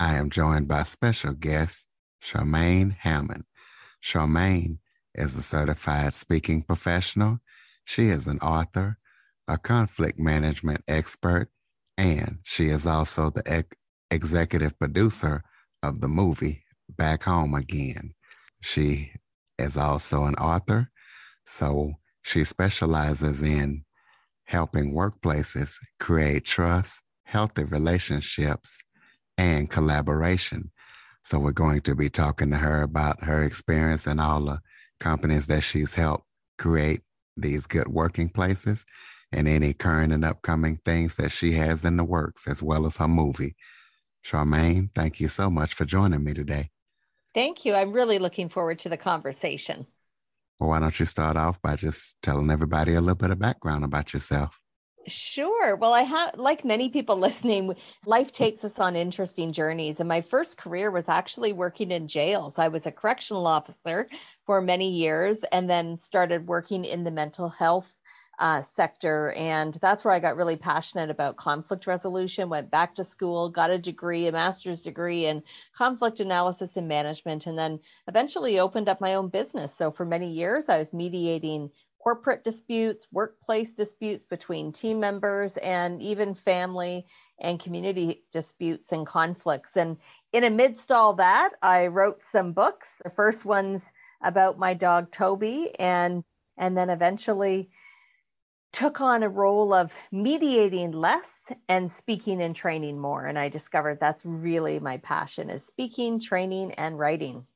I am joined by special guest Charmaine Hammond. Charmaine is a certified speaking professional. She is an author, a conflict management expert, and she is also the ex- executive producer of the movie Back Home Again. She is also an author, so she specializes in helping workplaces create trust, healthy relationships, and collaboration. So we're going to be talking to her about her experience and all the companies that she's helped create these good working places and any current and upcoming things that she has in the works, as well as her movie. Charmaine, thank you so much for joining me today. Thank you. I'm really looking forward to the conversation. Well, why don't you start off by just telling everybody a little bit of background about yourself? Sure. Well, I have, like many people listening, life takes us on interesting journeys. And my first career was actually working in jails. I was a correctional officer for many years and then started working in the mental health uh, sector. And that's where I got really passionate about conflict resolution, went back to school, got a degree, a master's degree in conflict analysis and management, and then eventually opened up my own business. So for many years, I was mediating corporate disputes, workplace disputes between team members, and even family and community disputes and conflicts. And in amidst all that, I wrote some books. The first one's about my dog Toby, and and then eventually took on a role of mediating less and speaking and training more. And I discovered that's really my passion is speaking, training, and writing.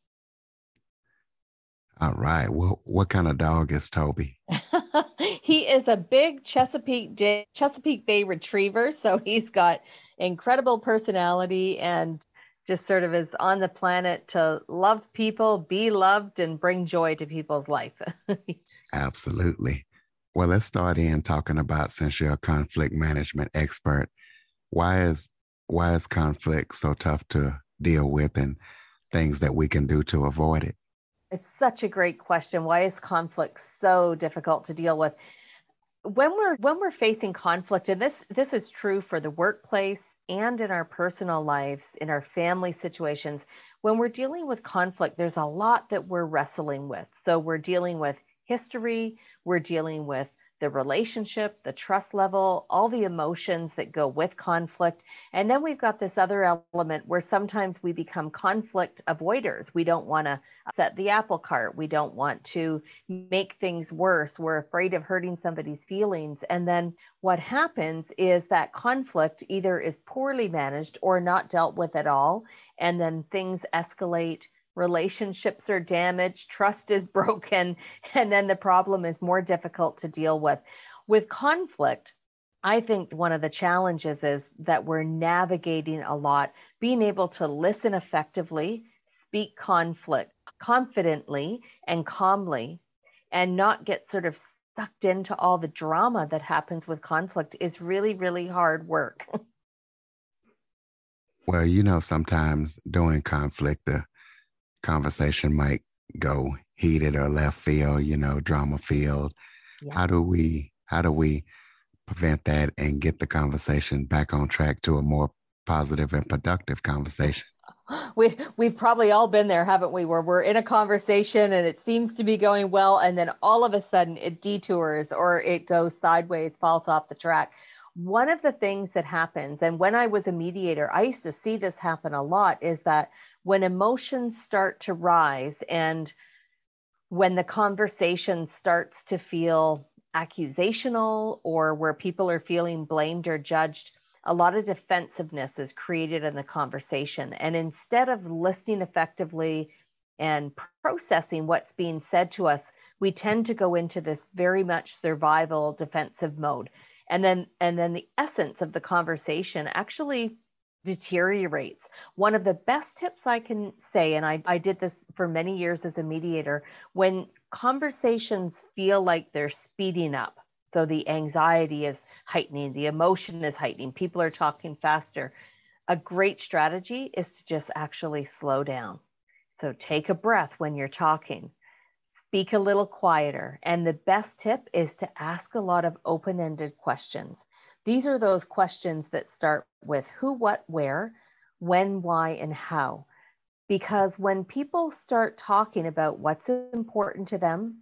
All right. Well, what kind of dog is Toby? he is a big Chesapeake Day, Chesapeake Bay Retriever, so he's got incredible personality and just sort of is on the planet to love people, be loved, and bring joy to people's life. Absolutely. Well, let's start in talking about since you're a conflict management expert, why is why is conflict so tough to deal with and things that we can do to avoid it? It's such a great question. Why is conflict so difficult to deal with? When we're when we're facing conflict, and this this is true for the workplace and in our personal lives, in our family situations, when we're dealing with conflict, there's a lot that we're wrestling with. So we're dealing with history, we're dealing with the relationship, the trust level, all the emotions that go with conflict. And then we've got this other element where sometimes we become conflict avoiders. We don't want to set the apple cart. We don't want to make things worse. We're afraid of hurting somebody's feelings. And then what happens is that conflict either is poorly managed or not dealt with at all. And then things escalate relationships are damaged, trust is broken, and then the problem is more difficult to deal with. With conflict, I think one of the challenges is that we're navigating a lot, being able to listen effectively, speak conflict confidently and calmly, and not get sort of sucked into all the drama that happens with conflict is really, really hard work. well, you know, sometimes during conflict, conversation might go heated or left field, you know, drama field. Yeah. How do we how do we prevent that and get the conversation back on track to a more positive and productive conversation? We we've probably all been there, haven't we? Where we're in a conversation and it seems to be going well, and then all of a sudden it detours or it goes sideways, falls off the track. One of the things that happens, and when I was a mediator, I used to see this happen a lot, is that when emotions start to rise and when the conversation starts to feel accusational or where people are feeling blamed or judged, a lot of defensiveness is created in the conversation. And instead of listening effectively and processing what's being said to us, we tend to go into this very much survival defensive mode. And then and then the essence of the conversation actually deteriorates. One of the best tips I can say, and I, I did this for many years as a mediator, when conversations feel like they're speeding up, so the anxiety is heightening, the emotion is heightening, people are talking faster. A great strategy is to just actually slow down. So take a breath when you're talking, speak a little quieter. And the best tip is to ask a lot of open ended questions. These are those questions that start with who, what, where, when, why, and how. Because when people start talking about what's important to them,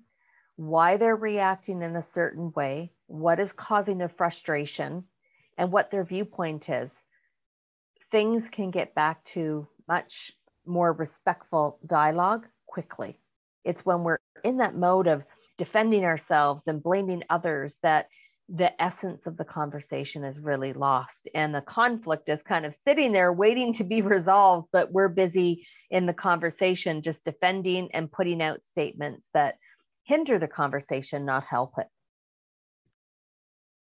why they're reacting in a certain way, what is causing the frustration, and what their viewpoint is, things can get back to much more respectful dialogue quickly. It's when we're in that mode of defending ourselves and blaming others that the essence of the conversation is really lost and the conflict is kind of sitting there waiting to be resolved but we're busy in the conversation just defending and putting out statements that hinder the conversation not help it.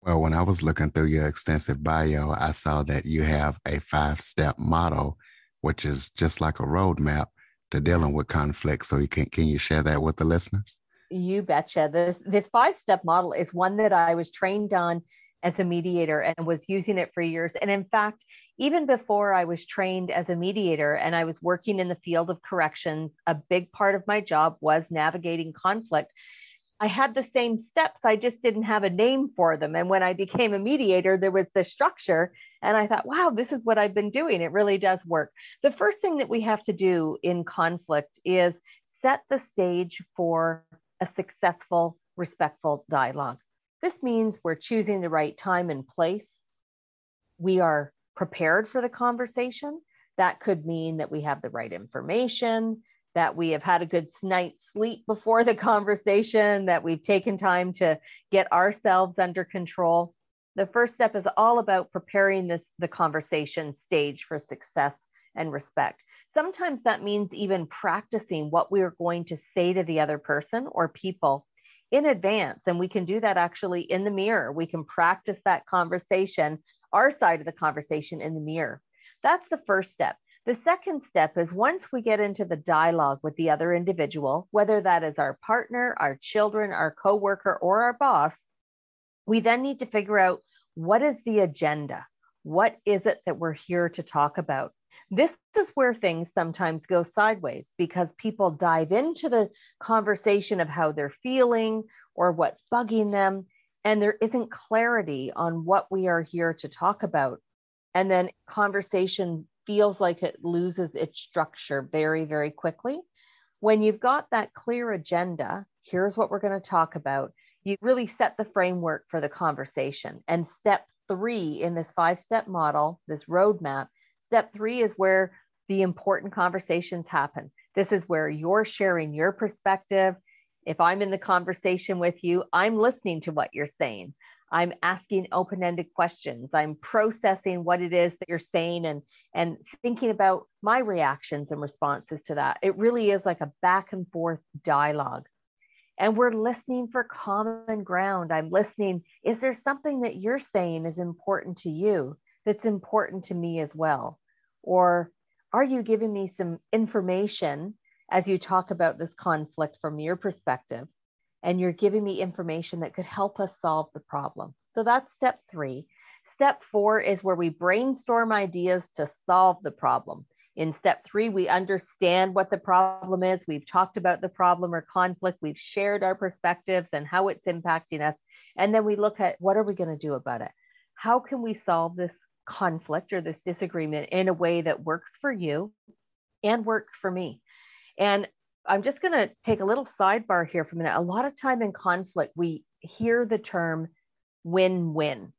Well when i was looking through your extensive bio i saw that you have a five step model which is just like a roadmap to dealing with conflict. So you can can you share that with the listeners you betcha. This this five step model is one that I was trained on as a mediator and was using it for years. And in fact, even before I was trained as a mediator and I was working in the field of corrections, a big part of my job was navigating conflict. I had the same steps, I just didn't have a name for them. And when I became a mediator, there was this structure. And I thought, wow, this is what I've been doing. It really does work. The first thing that we have to do in conflict is set the stage for a successful, respectful dialogue. This means we're choosing the right time and place. We are prepared for the conversation. That could mean that we have the right information, that we have had a good night's sleep before the conversation, that we've taken time to get ourselves under control. The first step is all about preparing this the conversation stage for success and respect. Sometimes that means even practicing what we are going to say to the other person or people in advance. And we can do that actually in the mirror. We can practice that conversation, our side of the conversation in the mirror. That's the first step. The second step is once we get into the dialogue with the other individual, whether that is our partner, our children, our coworker, or our boss, we then need to figure out what is the agenda? What is it that we're here to talk about? This is where things sometimes go sideways because people dive into the conversation of how they're feeling or what's bugging them, and there isn't clarity on what we are here to talk about. And then conversation feels like it loses its structure very, very quickly. When you've got that clear agenda, here's what we're going to talk about, you really set the framework for the conversation. And step three in this five step model, this roadmap, Step three is where the important conversations happen. This is where you're sharing your perspective. If I'm in the conversation with you, I'm listening to what you're saying. I'm asking open-ended questions. I'm processing what it is that you're saying and and thinking about my reactions and responses to that. It really is like a back and forth dialogue. And we're listening for common ground. I'm listening. Is there something that you're saying is important to you that's important to me as well? Or are you giving me some information as you talk about this conflict from your perspective? And you're giving me information that could help us solve the problem. So that's step three. Step four is where we brainstorm ideas to solve the problem. In step three, we understand what the problem is. We've talked about the problem or conflict. We've shared our perspectives and how it's impacting us. And then we look at what are we going to do about it? How can we solve this conflict or this disagreement in a way that works for you and works for me. And I'm just going to take a little sidebar here for a minute. A lot of time in conflict, we hear the term win win.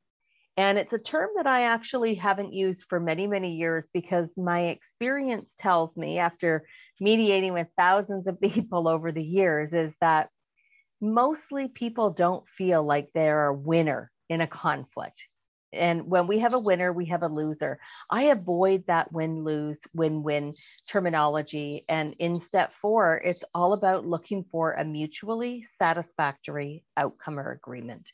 And it's a term that I actually haven't used for many, many years because my experience tells me, after mediating with thousands of people over the years, is that mostly people don't feel like they're a winner in a conflict. And when we have a winner, we have a loser. I avoid that win lose, win win terminology. And in step four, it's all about looking for a mutually satisfactory outcome or agreement.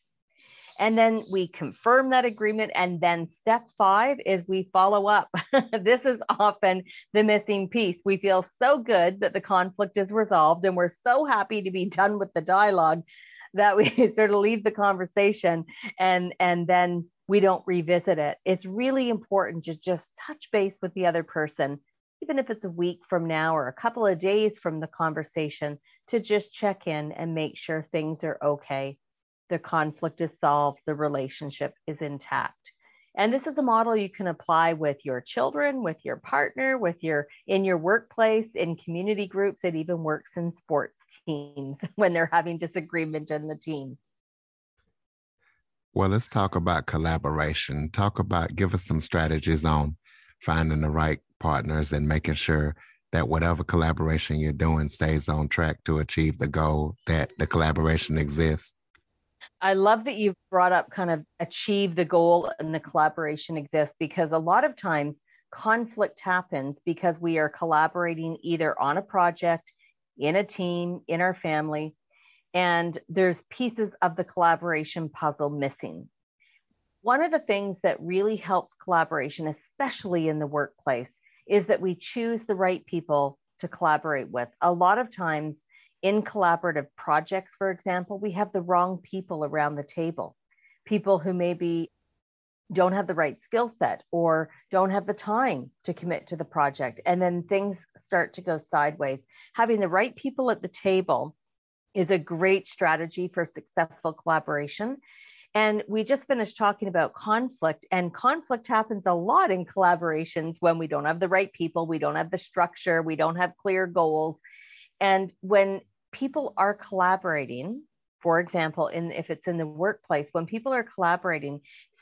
And then we confirm that agreement. And then step five is we follow up. this is often the missing piece. We feel so good that the conflict is resolved and we're so happy to be done with the dialogue that we sort of leave the conversation and and then we don't revisit it. It's really important to just touch base with the other person, even if it's a week from now or a couple of days from the conversation, to just check in and make sure things are okay. The conflict is solved, the relationship is intact. And this is a model you can apply with your children, with your partner, with your in your workplace, in community groups. It even works in sports teams when they're having disagreement in the team. Well, let's talk about collaboration. Talk about, give us some strategies on finding the right partners and making sure that whatever collaboration you're doing stays on track to achieve the goal that the collaboration exists. I love that you've brought up kind of achieve the goal and the collaboration exists because a lot of times conflict happens because we are collaborating either on a project, in a team, in our family, and there's pieces of the collaboration puzzle missing. One of the things that really helps collaboration, especially in the workplace, is that we choose the right people to collaborate with. A lot of times in collaborative projects, for example, we have the wrong people around the table, people who maybe don't have the right skill set or don't have the time to commit to the project. And then things start to go sideways. Having the right people at the table is a great strategy for successful collaboration. And we just finished talking about conflict, and conflict happens a lot in collaborations when we don't have the right people, we don't have the structure, we don't have clear goals. And when people are collaborating, for example, in if it's in the workplace, when people are collaborating,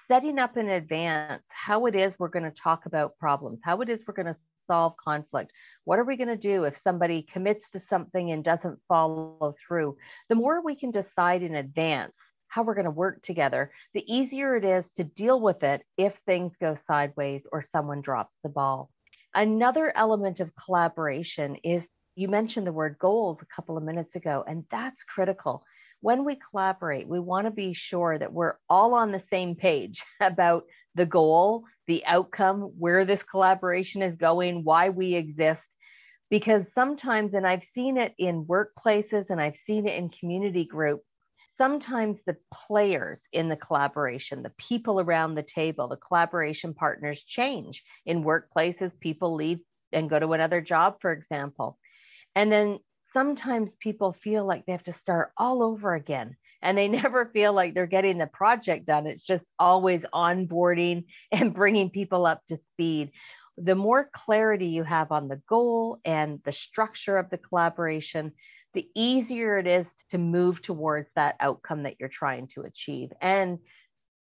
setting up in advance how it is we're going to talk about problems, how it is we're going to solve conflict? What are we going to do if somebody commits to something and doesn't follow through? The more we can decide in advance how we're going to work together, the easier it is to deal with it if things go sideways or someone drops the ball. Another element of collaboration is you mentioned the word goals a couple of minutes ago, and that's critical. When we collaborate, we want to be sure that we're all on the same page about the goal, the outcome, where this collaboration is going, why we exist. Because sometimes, and I've seen it in workplaces and I've seen it in community groups, sometimes the players in the collaboration, the people around the table, the collaboration partners change. In workplaces, people leave and go to another job, for example. And then sometimes people feel like they have to start all over again and they never feel like they're getting the project done. It's just always onboarding and bringing people up to speed. The more clarity you have on the goal and the structure of the collaboration, the easier it is to move towards that outcome that you're trying to achieve. And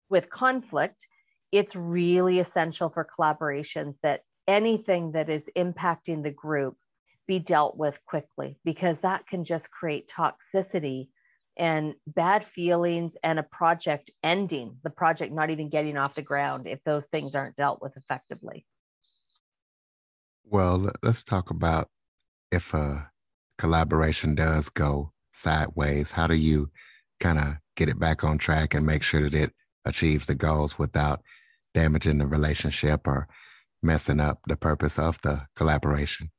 with conflict, it's really essential for collaborations that anything that is impacting the group be dealt with quickly because that can just create toxicity and bad feelings and a project ending, the project not even getting off the ground if those things aren't dealt with effectively. Well, let's talk about if a collaboration does go sideways, how do you kind of get it back on track and make sure that it achieves the goals without damaging the relationship or messing up the purpose of the collaboration?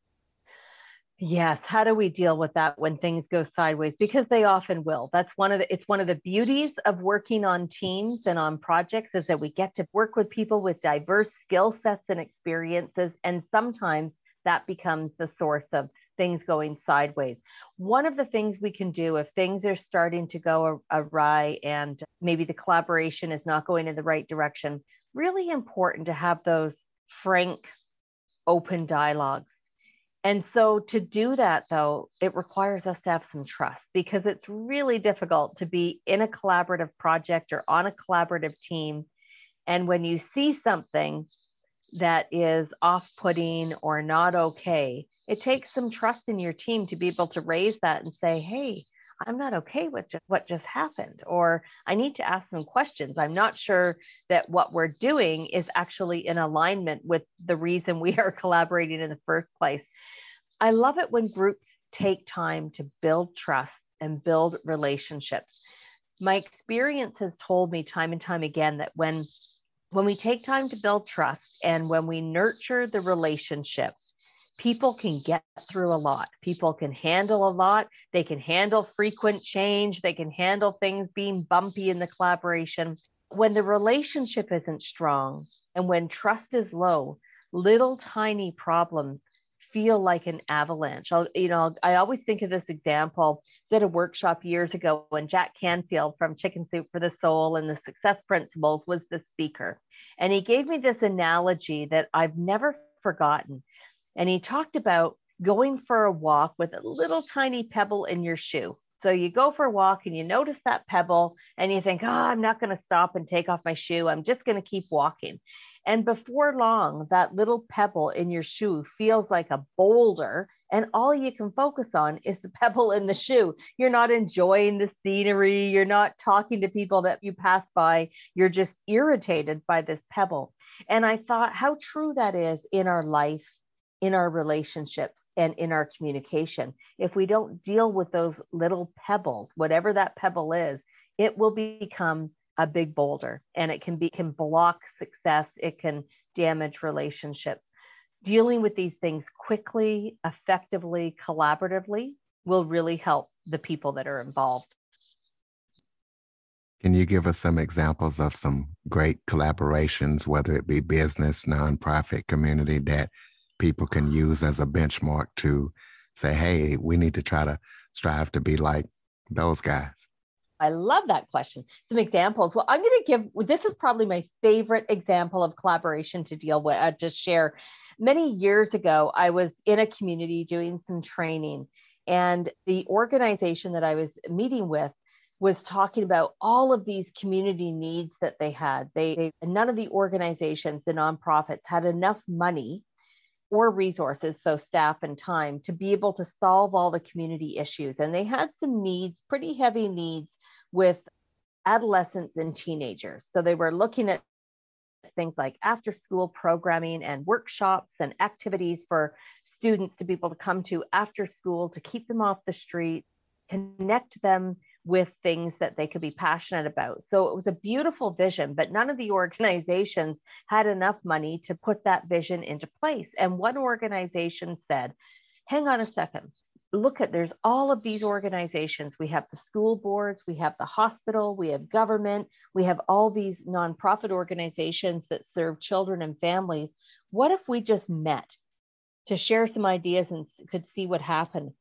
Yes, how do we deal with that when things go sideways because they often will. That's one of the it's one of the beauties of working on teams and on projects is that we get to work with people with diverse skill sets and experiences and sometimes that becomes the source of things going sideways. One of the things we can do if things are starting to go awry and maybe the collaboration is not going in the right direction, really important to have those frank open dialogues and so to do that, though, it requires us to have some trust because it's really difficult to be in a collaborative project or on a collaborative team. And when you see something that is off putting or not okay, it takes some trust in your team to be able to raise that and say, hey, I'm not okay with just what just happened, or I need to ask some questions. I'm not sure that what we're doing is actually in alignment with the reason we are collaborating in the first place. I love it when groups take time to build trust and build relationships. my experience has told me time and time again that when when we take time to build trust and when we nurture the relationship people can get through a lot. People can handle a lot. They can handle frequent change. They can handle things being bumpy in the collaboration. When the relationship isn't strong and when trust is low, little tiny problems feel like an avalanche. I'll, you know, I always think of this example. I did a workshop years ago when Jack Canfield from Chicken Soup for the Soul and the Success Principles was the speaker. And he gave me this analogy that I've never forgotten. And he talked about going for a walk with a little tiny pebble in your shoe. So you go for a walk and you notice that pebble and you think, oh, I'm not going to stop and take off my shoe. I'm just going to keep walking. And before long, that little pebble in your shoe feels like a boulder. And all you can focus on is the pebble in the shoe. You're not enjoying the scenery. You're not talking to people that you pass by. You're just irritated by this pebble. And I thought how true that is in our life in our relationships and in our communication. If we don't deal with those little pebbles, whatever that pebble is, it will become a big boulder and it can be can block success, it can damage relationships. Dealing with these things quickly, effectively, collaboratively will really help the people that are involved. Can you give us some examples of some great collaborations, whether it be business, nonprofit, community, that people can use as a benchmark to say, hey, we need to try to strive to be like those guys? I love that question. Some examples. Well, I'm going to give this is probably my favorite example of collaboration to deal with, uh, to share. Many years ago, I was in a community doing some training, and the organization that I was meeting with was talking about all of these community needs that they had. They, they none of the organizations, the nonprofits, had enough money or resources, so staff and time, to be able to solve all the community issues. And they had some needs, pretty heavy needs with adolescents and teenagers. So they were looking at things like after school programming and workshops and activities for students to be able to come to after school to keep them off the street, connect them with things that they could be passionate about. So it was a beautiful vision, but none of the organizations had enough money to put that vision into place. And one organization said, hang on a second. Look at there's all of these organizations. We have the school boards, we have the hospital, we have government, we have all these nonprofit organizations that serve children and families. What if we just met to share some ideas and could see what happened?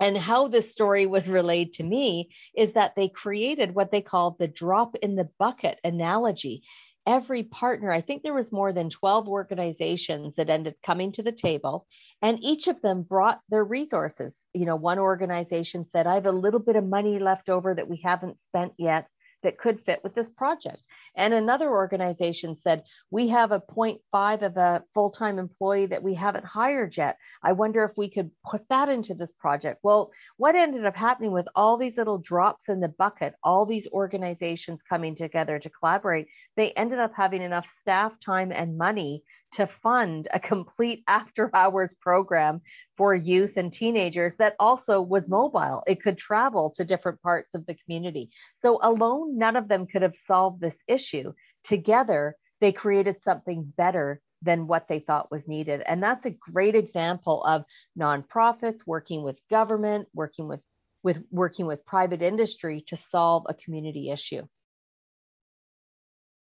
And how this story was relayed to me is that they created what they called the drop in the bucket analogy. Every partner, I think there was more than 12 organizations that ended coming to the table, and each of them brought their resources. You know, one organization said, I have a little bit of money left over that we haven't spent yet that could fit with this project. And another organization said, We have a 0.5 of a full time employee that we haven't hired yet. I wonder if we could put that into this project. Well, what ended up happening with all these little drops in the bucket, all these organizations coming together to collaborate, they ended up having enough staff time and money to fund a complete after hours program for youth and teenagers that also was mobile. It could travel to different parts of the community. So, alone, none of them could have solved this issue. Together, they created something better than what they thought was needed. And that's a great example of nonprofits working with government, working with, with working with private industry to solve a community issue.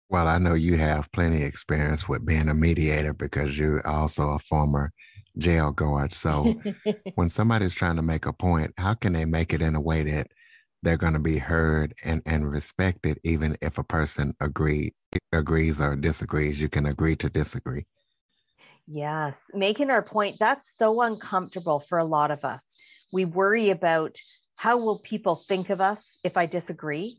Well, I know you have plenty of experience with being a mediator because you're also a former jail guard. So when somebody's trying to make a point, how can they make it in a way that they're going to be heard and, and respected, even if a person agree, agrees or disagrees? You can agree to disagree. Yes, making our point, that's so uncomfortable for a lot of us. We worry about how will people think of us if I disagree?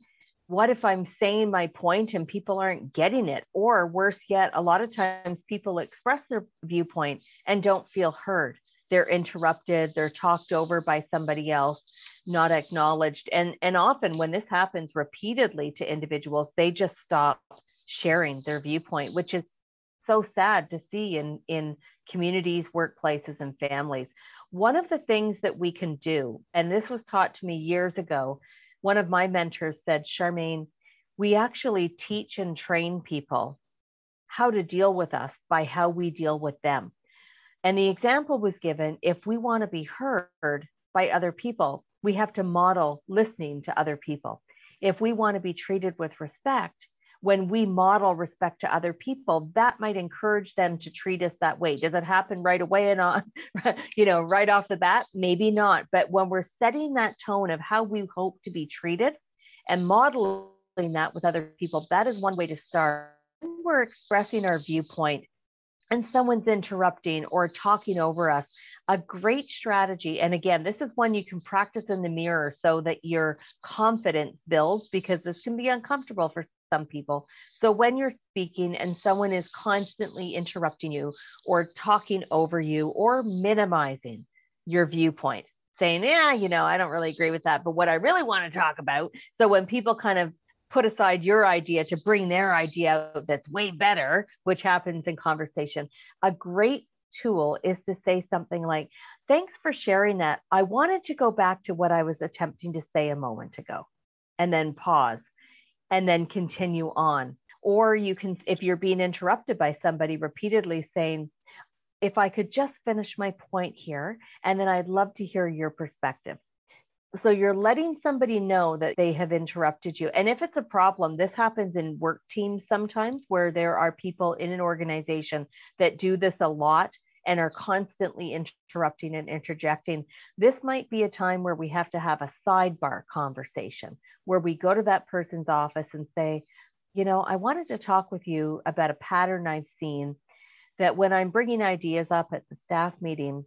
What if I'm saying my point and people aren't getting it? Or worse yet, a lot of times people express their viewpoint and don't feel heard. They're interrupted, they're talked over by somebody else, not acknowledged. And, and often when this happens repeatedly to individuals, they just stop sharing their viewpoint, which is so sad to see in, in communities, workplaces, and families. One of the things that we can do, and this was taught to me years ago, one of my mentors said, Charmaine, we actually teach and train people how to deal with us by how we deal with them. And the example was given if we want to be heard by other people, we have to model listening to other people. If we want to be treated with respect, when we model respect to other people, that might encourage them to treat us that way. Does it happen right away and on, you know, right off the bat? Maybe not. But when we're setting that tone of how we hope to be treated and modeling that with other people, that is one way to start. When We're expressing our viewpoint and someone's interrupting or talking over us, a great strategy. And again, this is one you can practice in the mirror so that your confidence builds because this can be uncomfortable for some people. So when you're speaking and someone is constantly interrupting you or talking over you or minimizing your viewpoint, saying, yeah, you know, I don't really agree with that, but what I really want to talk about. So when people kind of put aside your idea to bring their idea out that's way better, which happens in conversation. A great tool is to say something like, Thanks for sharing that. I wanted to go back to what I was attempting to say a moment ago, and then pause and then continue on. Or you can, if you're being interrupted by somebody repeatedly saying, if I could just finish my point here, and then I'd love to hear your perspective. So you're letting somebody know that they have interrupted you. And if it's a problem, this happens in work teams sometimes where there are people in an organization that do this a lot and are constantly interrupting and interjecting. This might be a time where we have to have a sidebar conversation where we go to that person's office and say, you know, I wanted to talk with you about a pattern I've seen that when I'm bringing ideas up at the staff meeting,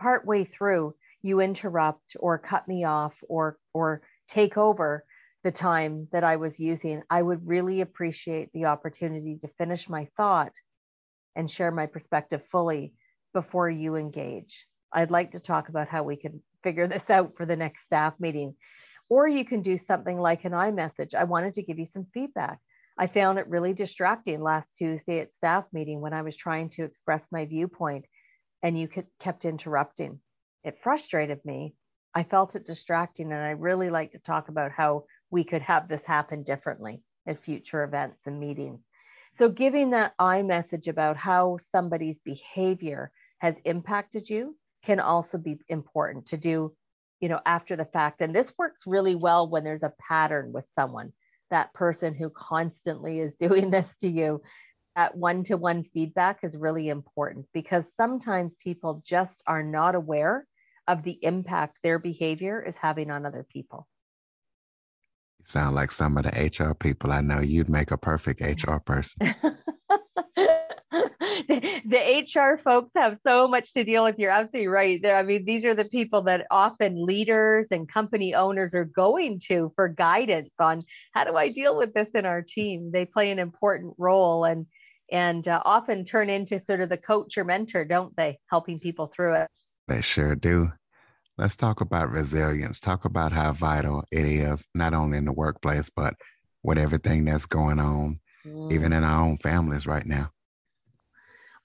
partway through, you interrupt or cut me off or or take over the time that I was using, I would really appreciate the opportunity to finish my thought and share my perspective fully before you engage. I'd like to talk about how we can figure this out for the next staff meeting. Or you can do something like an I message. I wanted to give you some feedback. I found it really distracting last Tuesday at staff meeting when I was trying to express my viewpoint and you kept interrupting it frustrated me. I felt it distracting, and I really like to talk about how we could have this happen differently at future events and meetings. So, giving that I message about how somebody's behavior has impacted you can also be important to do, you know, after the fact. And this works really well when there's a pattern with someone, that person who constantly is doing this to you. That one to one feedback is really important because sometimes people just are not aware of the impact their behavior is having on other people. You sound like some of the HR people I know. You'd make a perfect HR person. the, HR folks have so much to deal with. You're absolutely right. I mean, these are the people that often leaders and company owners are going to for guidance on how do I deal with this in our team. They play an important role and and uh, often turn into sort of the coach or mentor, don't they? Helping people through it. They sure do. Let's talk about resilience. Talk about how vital it is, not only in the workplace, but with everything that's going on, mm. even in our own families right now.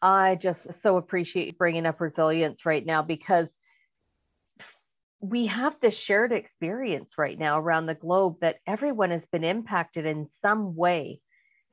I just so appreciate bringing up resilience right now because we have this shared experience right now around the globe that everyone has been impacted in some way.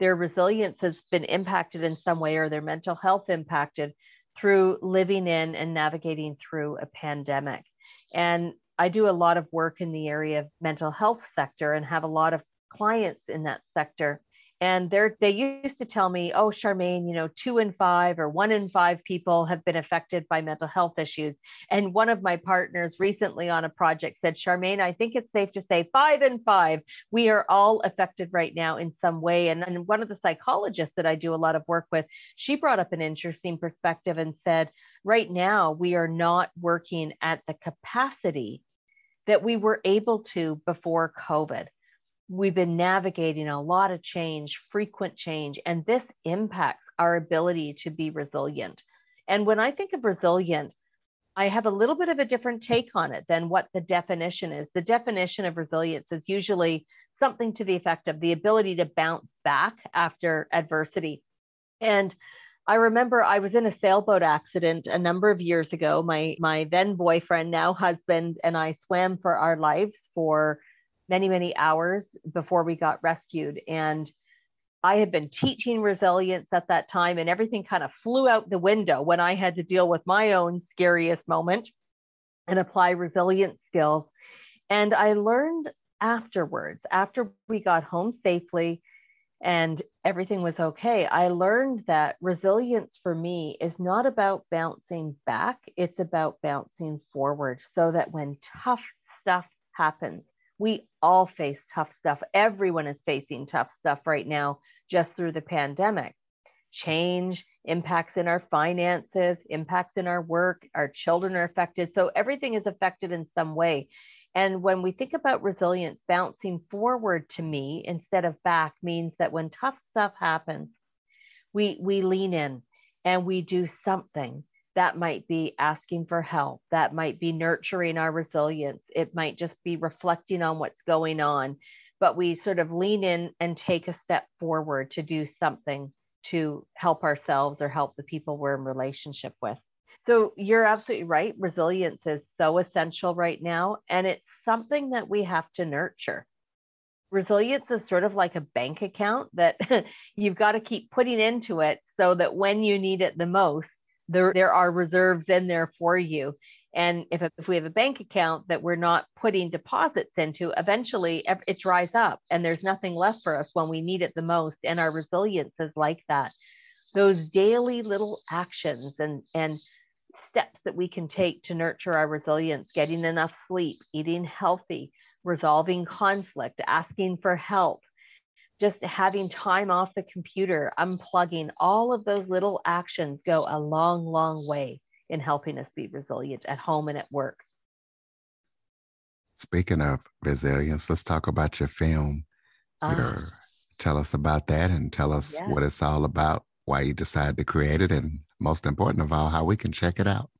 Their resilience has been impacted in some way, or their mental health impacted through living in and navigating through a pandemic. And I do a lot of work in the area of mental health sector and have a lot of clients in that sector and they're they used to tell me oh charmaine you know two in five or one in five people have been affected by mental health issues. And one of my partners recently on a project said charmaine i think it's safe to say five in five. We are all affected right now in some way. And, and one of the psychologists that i do a lot of work with she brought up an interesting perspective and said right now we are not working at the capacity that we were able to before covid we've been navigating a lot of change, frequent change, and this impacts our ability to be resilient. And when I think of resilient, I have a little bit of a different take on it than what the definition is. The definition of resilience is usually something to the effect of the ability to bounce back after adversity. And I remember I was in a sailboat accident a number of years ago. My my then boyfriend, now husband, and I swam for our lives for many, many hours before we got rescued. And I had been teaching resilience at that time, and everything kind of flew out the window when I had to deal with my own scariest moment and apply resilience skills. And I learned afterwards, after we got home safely and everything was okay, I learned that resilience for me is not about bouncing back, it's about bouncing forward so that when tough stuff happens, we all face tough stuff. Everyone is facing tough stuff right now just through the pandemic. Change impacts in our finances, impacts in our work, our children are affected. So everything is affected in some way. And when we think about resilience, bouncing forward to me instead of back means that when tough stuff happens, we, we lean in and we do something that might be asking for help that might be nurturing our resilience. It might just be reflecting on what's going on. But we sort of lean in and take a step forward to do something to help ourselves or help the people we're in relationship with. So you're absolutely right. Resilience is so essential right now and it's something that we have to nurture. Resilience is sort of like a bank account that you've got to keep putting into it so that when you need it the most there, there are reserves in there for you. And if, if we have a bank account that we're not putting deposits into, eventually it dries up and there's nothing left for us when we need it the most. And our resilience is like that. Those daily little actions and, and steps that we can take to nurture our resilience, getting enough sleep, eating healthy, resolving conflict, asking for help, just having time off the computer, unplugging, all of those little actions go a long, long way in helping us be resilient at home and at work. Speaking of resilience, let's talk about your film. Uh, tell us about that and tell us yeah. what it's all about, why you decided to create it, and most important of all, how we can check it out.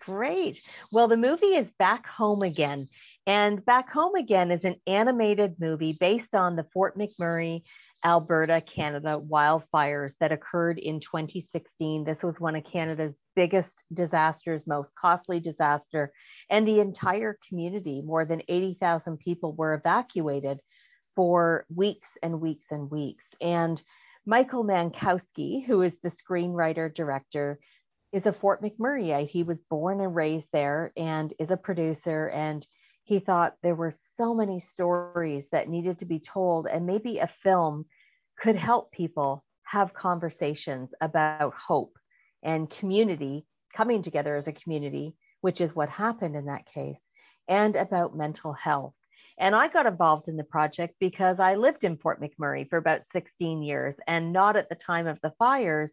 Great. Well, the movie is Back Home Again. And Back Home Again is an animated movie based on the Fort McMurray, Alberta, Canada wildfires that occurred in 2016. This was one of Canada's biggest disasters, most costly disaster, and the entire community, more than 80,000 people, were evacuated for weeks and weeks and weeks. And Michael Mankowski, who is the screenwriter director, is a Fort McMurrayite. He was born and raised there and is a producer and he thought there were so many stories that needed to be told, and maybe a film could help people have conversations about hope and community coming together as a community, which is what happened in that case, and about mental health. And I got involved in the project because I lived in Fort McMurray for about 16 years and not at the time of the fires,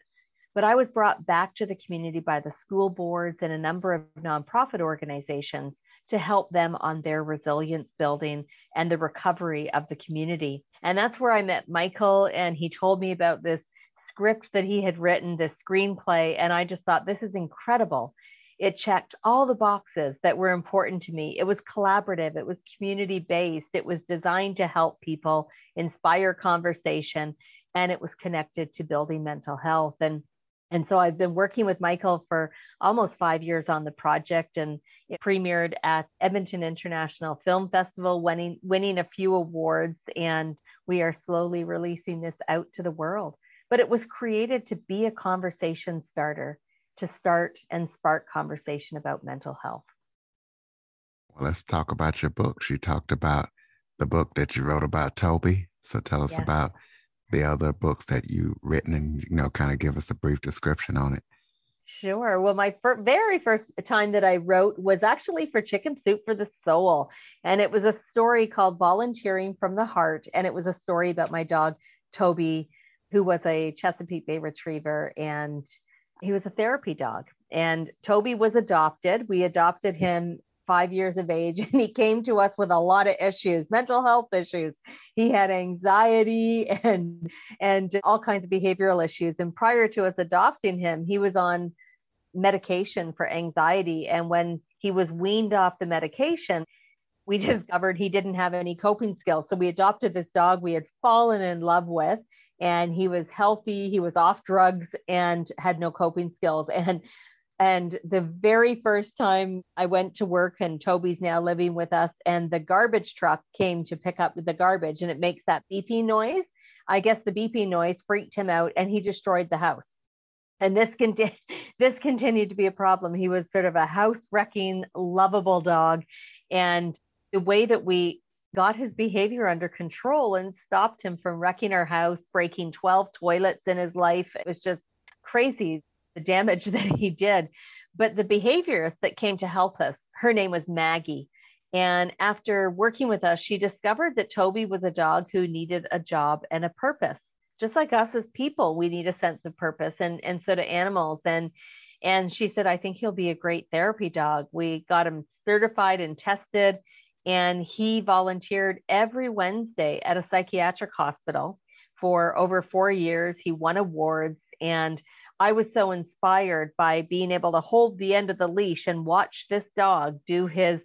but I was brought back to the community by the school boards and a number of nonprofit organizations to help them on their resilience building and the recovery of the community. And that's where I met Michael, and he told me about this script that he had written, this screenplay. And I just thought, this is incredible. It checked all the boxes that were important to me. It was collaborative, it was community based, it was designed to help people, inspire conversation, and it was connected to building mental health. And and so I've been working with Michael for almost five years on the project, and it premiered at Edmonton International Film Festival, winning, winning a few awards. And we are slowly releasing this out to the world. But it was created to be a conversation starter, to start and spark conversation about mental health. Well, let's talk about your books. You talked about the book that you wrote about Toby. So tell us about the other books that you've written and you know kind of give us a brief description on it Sure. Well, my fir- very first time that I wrote was actually for Chicken Soup for the Soul. And it was a story called Volunteering from the Heart. And it was a story about my dog, Toby, who was a Chesapeake Bay Retriever. And he was a therapy dog. And Toby was adopted. We adopted mm. him five years of age and he came to us with a lot of issues mental health issues. He had anxiety and and all kinds of behavioral issues. And prior to us adopting him he was on medication for anxiety. And when he was weaned off the medication we discovered he didn't have any coping skills. So we adopted this dog we had fallen in love with and he was healthy he was off drugs and had no coping skills. And And the very first time I went to work, and Toby's now living with us, and the garbage truck came to pick up the garbage, and it makes that beeping noise. I guess the beeping noise freaked him out, and he destroyed the house. And this this continued to be a problem. He was sort of a house wrecking, lovable dog, and the way that we got his behavior under control and stopped him from wrecking our house, breaking 12 toilets in his life. It was just crazy the damage that he did. But the behaviorist that came to help us, her name was Maggie. And after working with us, she discovered that Toby was a dog who needed a job and a purpose. Just like us as people, we need a sense of purpose, and, and so do animals. And and she said, I think he'll be a great therapy dog. We got him certified and tested, and he volunteered every Wednesday at a psychiatric hospital for over four years. He won awards, and I was so inspired by being able to hold the end of the leash and watch this dog do his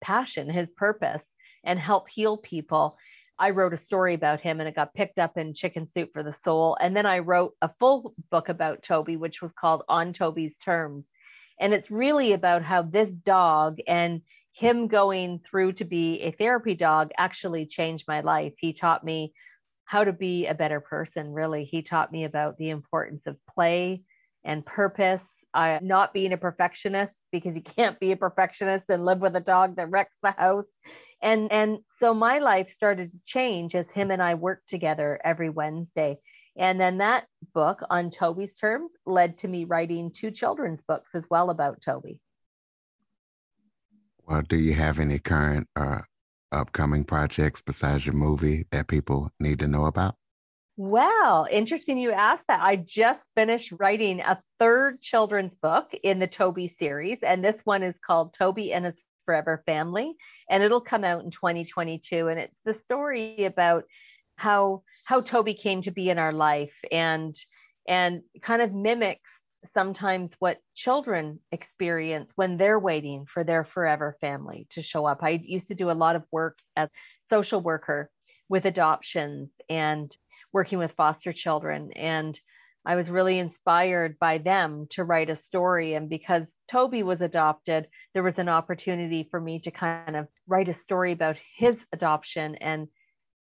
passion, his purpose, and help heal people. I wrote a story about him and it got picked up in Chicken Soup for the Soul. And then I wrote a full book about Toby, which was called On Toby's Terms. And it's really about how this dog and him going through to be a therapy dog actually changed my life. He taught me how to be a better person, really. He taught me about the importance of play and purpose. Uh, not being a perfectionist because you can't be a perfectionist and live with a dog that wrecks the house. And and so my life started to change as him and I worked together every Wednesday. And then that book on Toby's terms led to me writing two children's books as well about Toby. Well, do you have any current uh, upcoming projects besides your movie that people need to know about? Well, interesting you asked that. I just finished writing a third children's book in the Toby series, and this one is called Toby and His Forever Family, and it'll come out in 2022. And it's the story about how how Toby came to be in our life and and kind of mimics sometimes what children experience when they're waiting for their forever family to show up. I used to do a lot of work as social worker with adoptions and working with foster children and I was really inspired by them to write a story. And because Toby was adopted, there was an opportunity for me to kind of write a story about his adoption and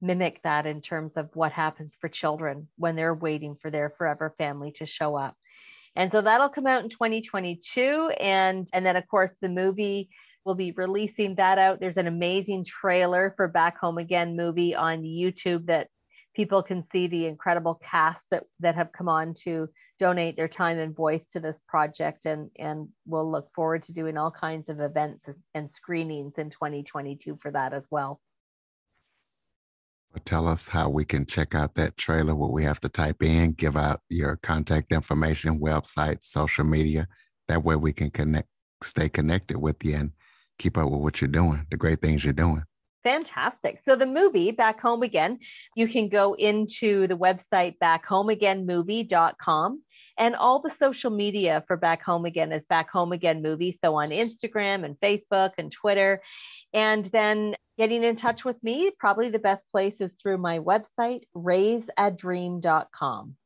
mimic that in terms of what happens for children when they're waiting for their forever family to show up. And so that'll come out in 2022. And, and then, of course, the movie will be releasing that out. There's an amazing trailer for Back Home Again movie on YouTube that people can see the incredible cast that, that have come on to donate their time and voice to this project. And, and we'll look forward to doing all kinds of events and screenings in 2022 for that as well. Tell us how we can check out that trailer, what we have to type in, give out your contact information, website, social media. That way we can connect, stay connected with you and keep up with what you're doing, the great things you're doing. Fantastic. So the movie Back Home Again, you can go into the website backhomeagainmovie.com and all the social media for Back Home Again is Back Home Again Movie. So on Instagram and Facebook and Twitter. And then getting in touch with me, probably the best place is through my website, raiseadream.com.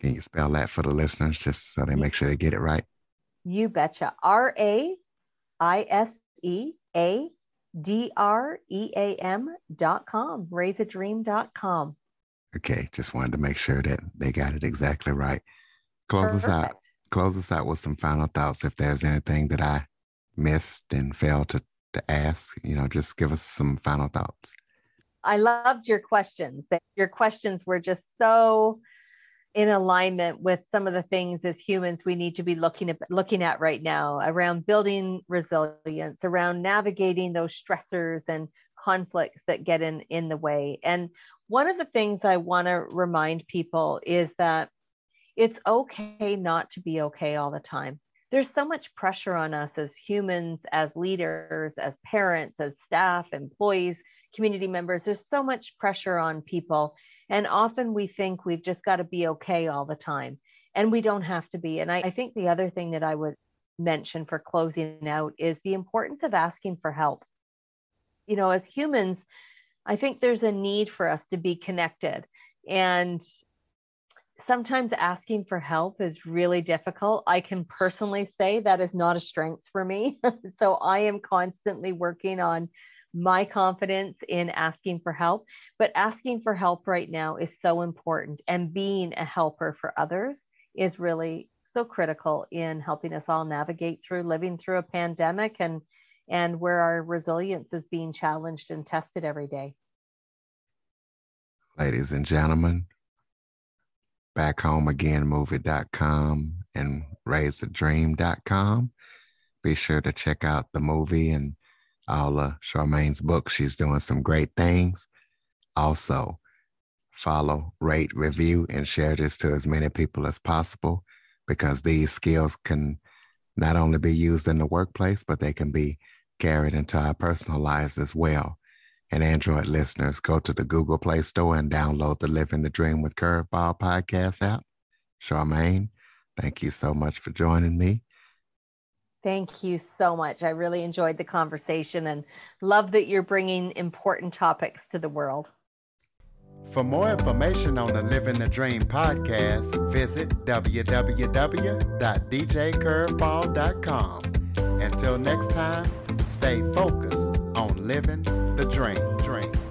Can you spell that for the listeners just so they make sure they get it right? You betcha. R A I S E A D R E A M dot com, raiseadream.com. Okay, just wanted to make sure that they got it exactly right. Close Perfect. us out. Close us out with some final thoughts. If there's anything that I missed and failed to, to ask, you know, just give us some final thoughts. I loved your questions. Your questions were just so in alignment with some of the things as humans we need to be looking at looking at right now around building resilience, around navigating those stressors and conflicts that get in in the way. And one of the things I want to remind people is that it's okay not to be okay all the time. There's so much pressure on us as humans, as leaders, as parents, as staff, employees, community members. There's so much pressure on people. And often we think we've just got to be okay all the time. And we don't have to be. And I, I think the other thing that I would mention for closing out is the importance of asking for help. You know, as humans, I think there's a need for us to be connected. And sometimes asking for help is really difficult. I can personally say that is not a strength for me. so I am constantly working on my confidence in asking for help. But asking for help right now is so important, and being a helper for others is really so critical in helping us all navigate through living through a pandemic and and where our resilience is being challenged and tested every day. Ladies and gentlemen, back home again movie.com and raiseadream.com. Be sure to check out the movie and all of Charmaine's books. She's doing some great things. Also, follow, rate, review, and share this to as many people as possible because these skills can not only be used in the workplace, but they can be carried into our personal lives as well. And Android listeners, go to the Google Play Store and download the Living the Dream with Curveball podcast app. Charmaine, thank you so much for joining me. Thank you so much. I really enjoyed the conversation and love that you're bringing important topics to the world. For more information on the Living the Dream podcast, visit www.djcurveball.com. Until next time, stay focused on living the dream. dream.